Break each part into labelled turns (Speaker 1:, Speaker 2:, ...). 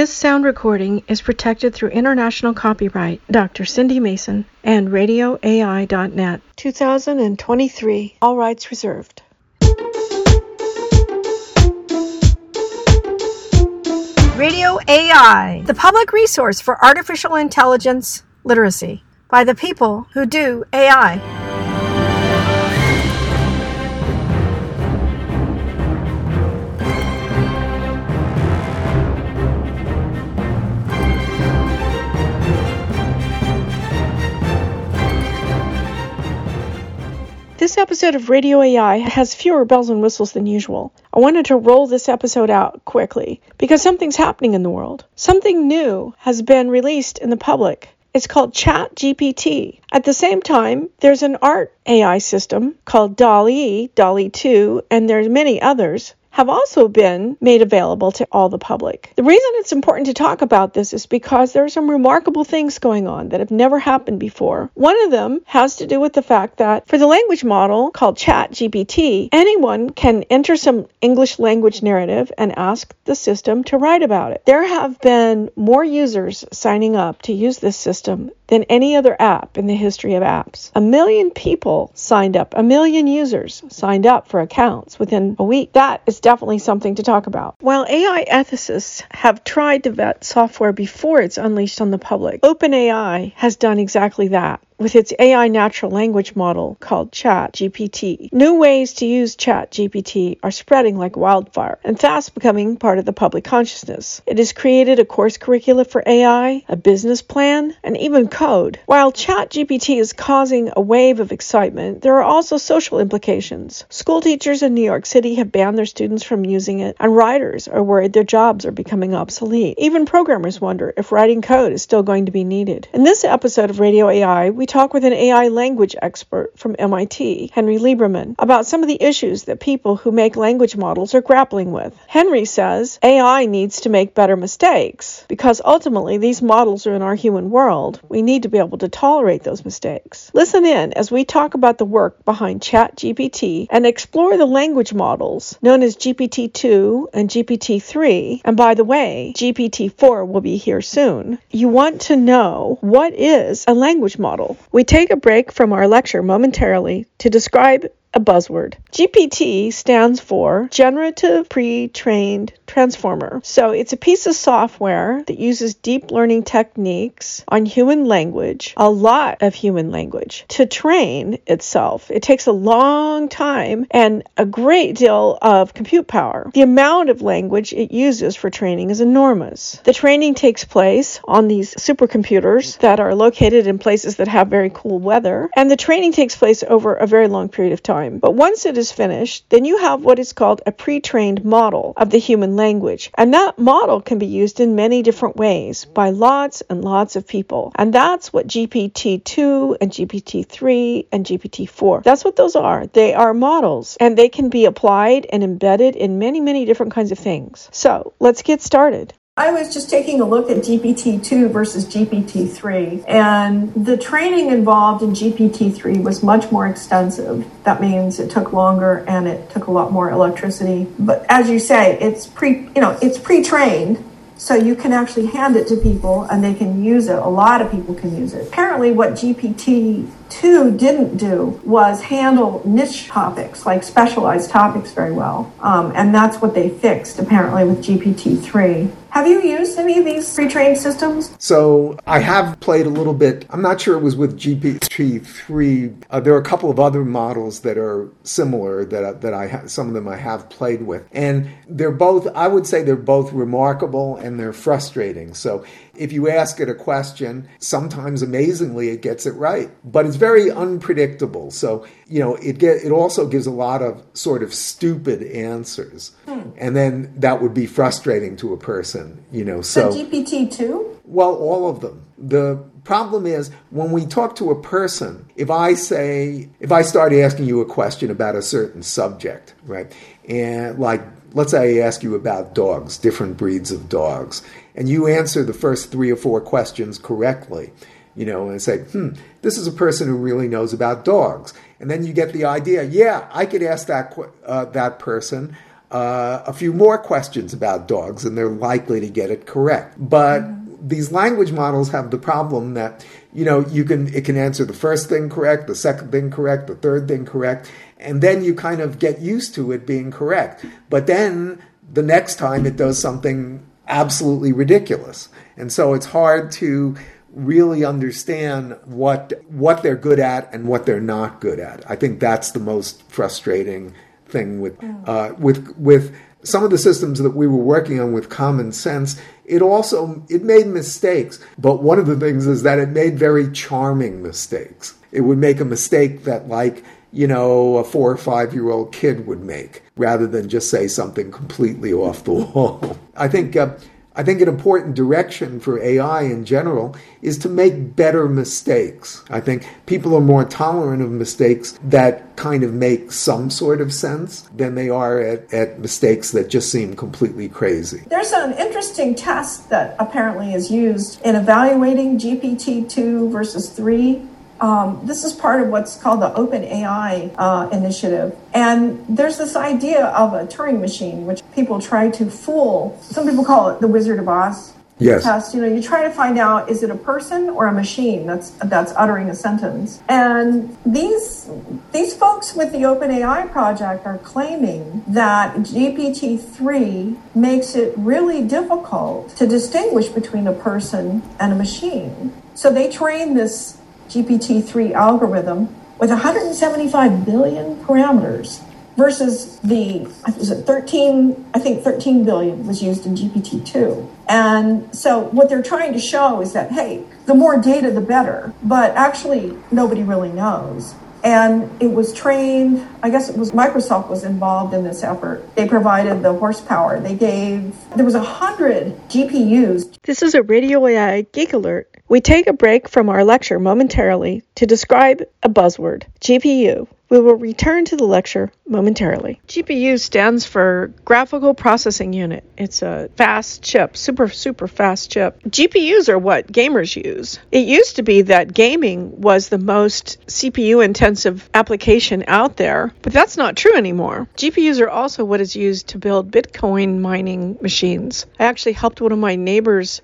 Speaker 1: This sound recording is protected through international copyright. Dr. Cindy Mason and RadioAI.net. 2023. All rights reserved.
Speaker 2: Radio AI, the public resource for artificial intelligence literacy by the people who do AI.
Speaker 1: Episode of Radio AI has fewer bells and whistles than usual. I wanted to roll this episode out quickly because something's happening in the world. Something new has been released in the public. It's called ChatGPT. At the same time, there's an art AI system called DALL-E, DALL-E 2, and there's many others have also been made available to all the public. The reason it's important to talk about this is because there are some remarkable things going on that have never happened before. One of them has to do with the fact that for the language model called ChatGPT, anyone can enter some English language narrative and ask the system to write about it. There have been more users signing up to use this system than any other app in the history of apps. A million people signed up, a million users signed up for accounts within a week. That is definitely something to talk about. While AI ethicists have tried to vet software before it's unleashed on the public, OpenAI has done exactly that with its AI natural language model called ChatGPT. New ways to use ChatGPT are spreading like wildfire and fast becoming part of the public consciousness. It has created a course curricula for AI, a business plan, and even code. While ChatGPT is causing a wave of excitement, there are also social implications. School teachers in New York City have banned their students from using it, and writers are worried their jobs are becoming obsolete. Even programmers wonder if writing code is still going to be needed. In this episode of Radio AI, we talk with an AI language expert from MIT, Henry Lieberman, about some of the issues that people who make language models are grappling with. Henry says AI needs to make better mistakes because ultimately these models are in our human world. We need to be able to tolerate those mistakes. Listen in as we talk about the work behind ChatGPT and explore the language models known as GPT-2 and GPT-3. And by the way, GPT-4 will be here soon. You want to know what is a language model? We take a break from our lecture momentarily to describe a buzzword. GPT stands for Generative Pre-trained Transformer. So it's a piece of software that uses deep learning techniques on human language, a lot of human language, to train itself. It takes a long time and a great deal of compute power. The amount of language it uses for training is enormous. The training takes place on these supercomputers that are located in places that have very cool weather, and the training takes place over a very long period of time time. But once it is finished, then you have what is called a pre-trained model of the human language. And that model can be used in many different ways by lots and lots of people. And that's what GPT-2 and GPT-3 and GPT-4. That's what those are. They are models and they can be applied and embedded in many, many different kinds of things. So let's get started.
Speaker 3: I was just taking a look at GPT-2 versus GPT-3, and the training involved in GPT-3 was much more extensive. That means it took longer and it took a lot more electricity. But as you say, it's pre, you know, it's pre-trained, so you can actually hand it to people and they can use it. A lot of people can use it. Apparently, what GPT-2 didn't do was handle niche topics, like specialized topics, very well. Um, and that's what they fixed, apparently, with GPT-3. Have you used any of these pre-trained systems?
Speaker 4: So I have played a little bit. I'm not sure it was with GPT-3. Uh, there are a couple of other models that are similar that that I some of them I have played with, and they're both. I would say they're both remarkable and they're frustrating. So if you ask it a question, sometimes amazingly it gets it right, but it's very unpredictable. So you know it get it also gives a lot of sort of stupid answers, hmm. and then that would be frustrating to a person. You know, so,
Speaker 3: so GPT two.
Speaker 4: Well, all of them. The problem is when we talk to a person, if I say, if I start asking you a question about a certain subject, right, and like let's say I ask you about dogs, different breeds of dogs, and you answer the first three or four questions correctly, you know, and say, hmm, this is a person who really knows about dogs. And then you get the idea, yeah, I could ask that, uh, that person uh, a few more questions about dogs and they're likely to get it correct. But mm-hmm. these language models have the problem that you know you can it can answer the first thing correct, the second thing correct, the third thing correct, and then you kind of get used to it being correct. But then the next time it does something absolutely ridiculous. And so it's hard to really understand what what they're good at and what they're not good at. I think that's the most frustrating thing with mm. uh, with with some of the systems that we were working on with common sense it also it made mistakes but one of the things is that it made very charming mistakes it would make a mistake that like you know a four or five year old kid would make rather than just say something completely off the wall i think uh, I think an important direction for AI in general is to make better mistakes. I think people are more tolerant of mistakes that kind of make some sort of sense than they are at, at mistakes that just seem completely crazy.
Speaker 3: There's an interesting test that apparently is used in evaluating GPT 2 versus 3 um, this is part of what's called the Open AI uh, initiative. And there's this idea of a Turing machine, which people try to fool. Some people call it the Wizard of Oz
Speaker 4: yes.
Speaker 3: test. You know, you try to find out is it a person or a machine that's that's uttering a sentence. And these these folks with the Open AI project are claiming that GPT-3 makes it really difficult to distinguish between a person and a machine. So they train this GPT-3 algorithm with 175 billion parameters versus the was it 13 I think 13 billion was used in GPT-2. And so what they're trying to show is that hey, the more data the better, but actually nobody really knows. And it was trained i guess it was microsoft was involved in this effort. They provided the horsepower. They gave there was a hundred gpus
Speaker 1: this is a radio ai geek alert we take a break from our lecture momentarily to describe a buzzword gpu we will return to the lecture momentarily. GPU stands for Graphical Processing Unit. It's a fast chip, super, super fast chip. GPUs are what gamers use. It used to be that gaming was the most CPU intensive application out there, but that's not true anymore. GPUs are also what is used to build Bitcoin mining machines. I actually helped one of my neighbors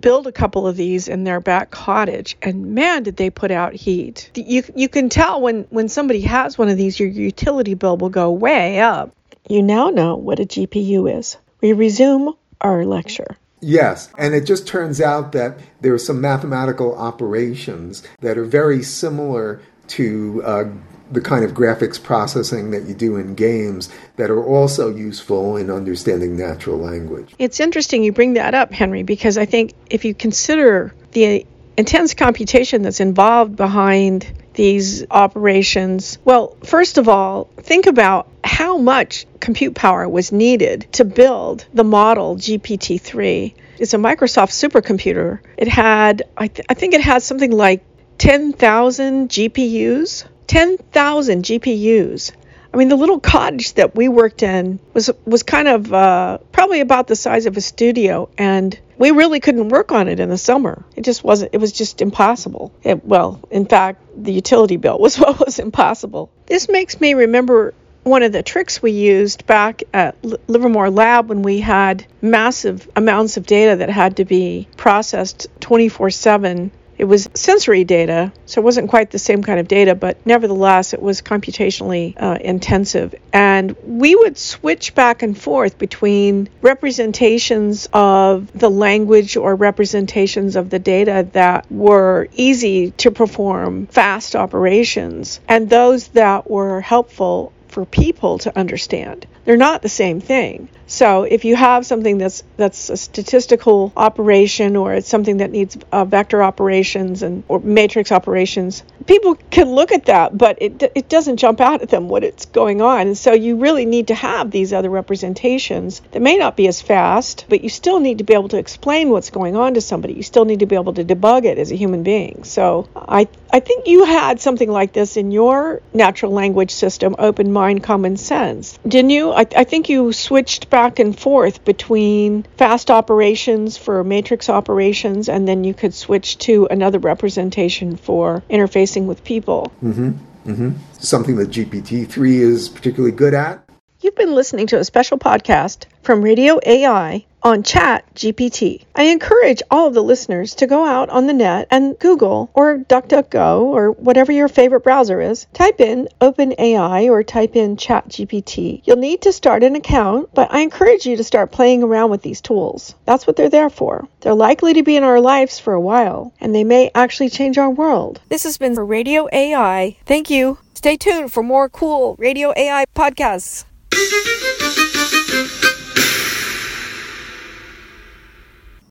Speaker 1: build a couple of these in their back cottage and man did they put out heat. You you can tell when when somebody has one of these your utility bill will go way up. You now know what a gpu is. We resume our lecture.
Speaker 4: Yes, and it just turns out that there are some mathematical operations that are very similar to uh, the kind of graphics processing that you do in games that are also useful in understanding natural language.
Speaker 1: It's interesting you bring that up, Henry, because I think if you consider the intense computation that's involved behind these operations, well, first of all, think about how much compute power was needed to build the model GPT 3. It's a Microsoft supercomputer. It had, I, th- I think it had something like 10,000 GPUs 10,000 GPUs. I mean, the little cottage that we worked in was was kind of uh, probably about the size of a studio, and we really couldn't work on it in the summer. It just wasn't. It was just impossible. It, well, in fact, the utility bill was what was impossible. This makes me remember one of the tricks we used back at Livermore Lab when we had massive amounts of data that had to be processed 24 7 it was sensory data, so it wasn't quite the same kind of data, but nevertheless, it was computationally uh, intensive. And we would switch back and forth between representations of the language or representations of the data that were easy to perform fast operations and those that were helpful for people to understand. They're not the same thing. So if you have something that's that's a statistical operation or it's something that needs uh, vector operations and or matrix operations, people can look at that, but it it doesn't jump out at them what it's going on. And so you really need to have these other representations that may not be as fast, but you still need to be able to explain what's going on to somebody. You still need to be able to debug it as a human being. So I I think you had something like this in your natural language system, open mind, common sense, didn't you? I, I think you switched back and forth between fast operations for matrix operations, and then you could switch to another representation for interfacing with people.
Speaker 4: Mm-hmm. Mm-hmm. Something that GPT-3 is particularly good at.
Speaker 1: You've been listening to a special podcast from Radio AI on Chat GPT. I encourage all of the listeners to go out on the net and Google or DuckDuckGo or whatever your favorite browser is. Type in OpenAI or type in Chat GPT. You'll need to start an account, but I encourage you to start playing around with these tools. That's what they're there for. They're likely to be in our lives for a while, and they may actually change our world. This has been for Radio AI. Thank you. Stay tuned for more cool Radio AI podcasts.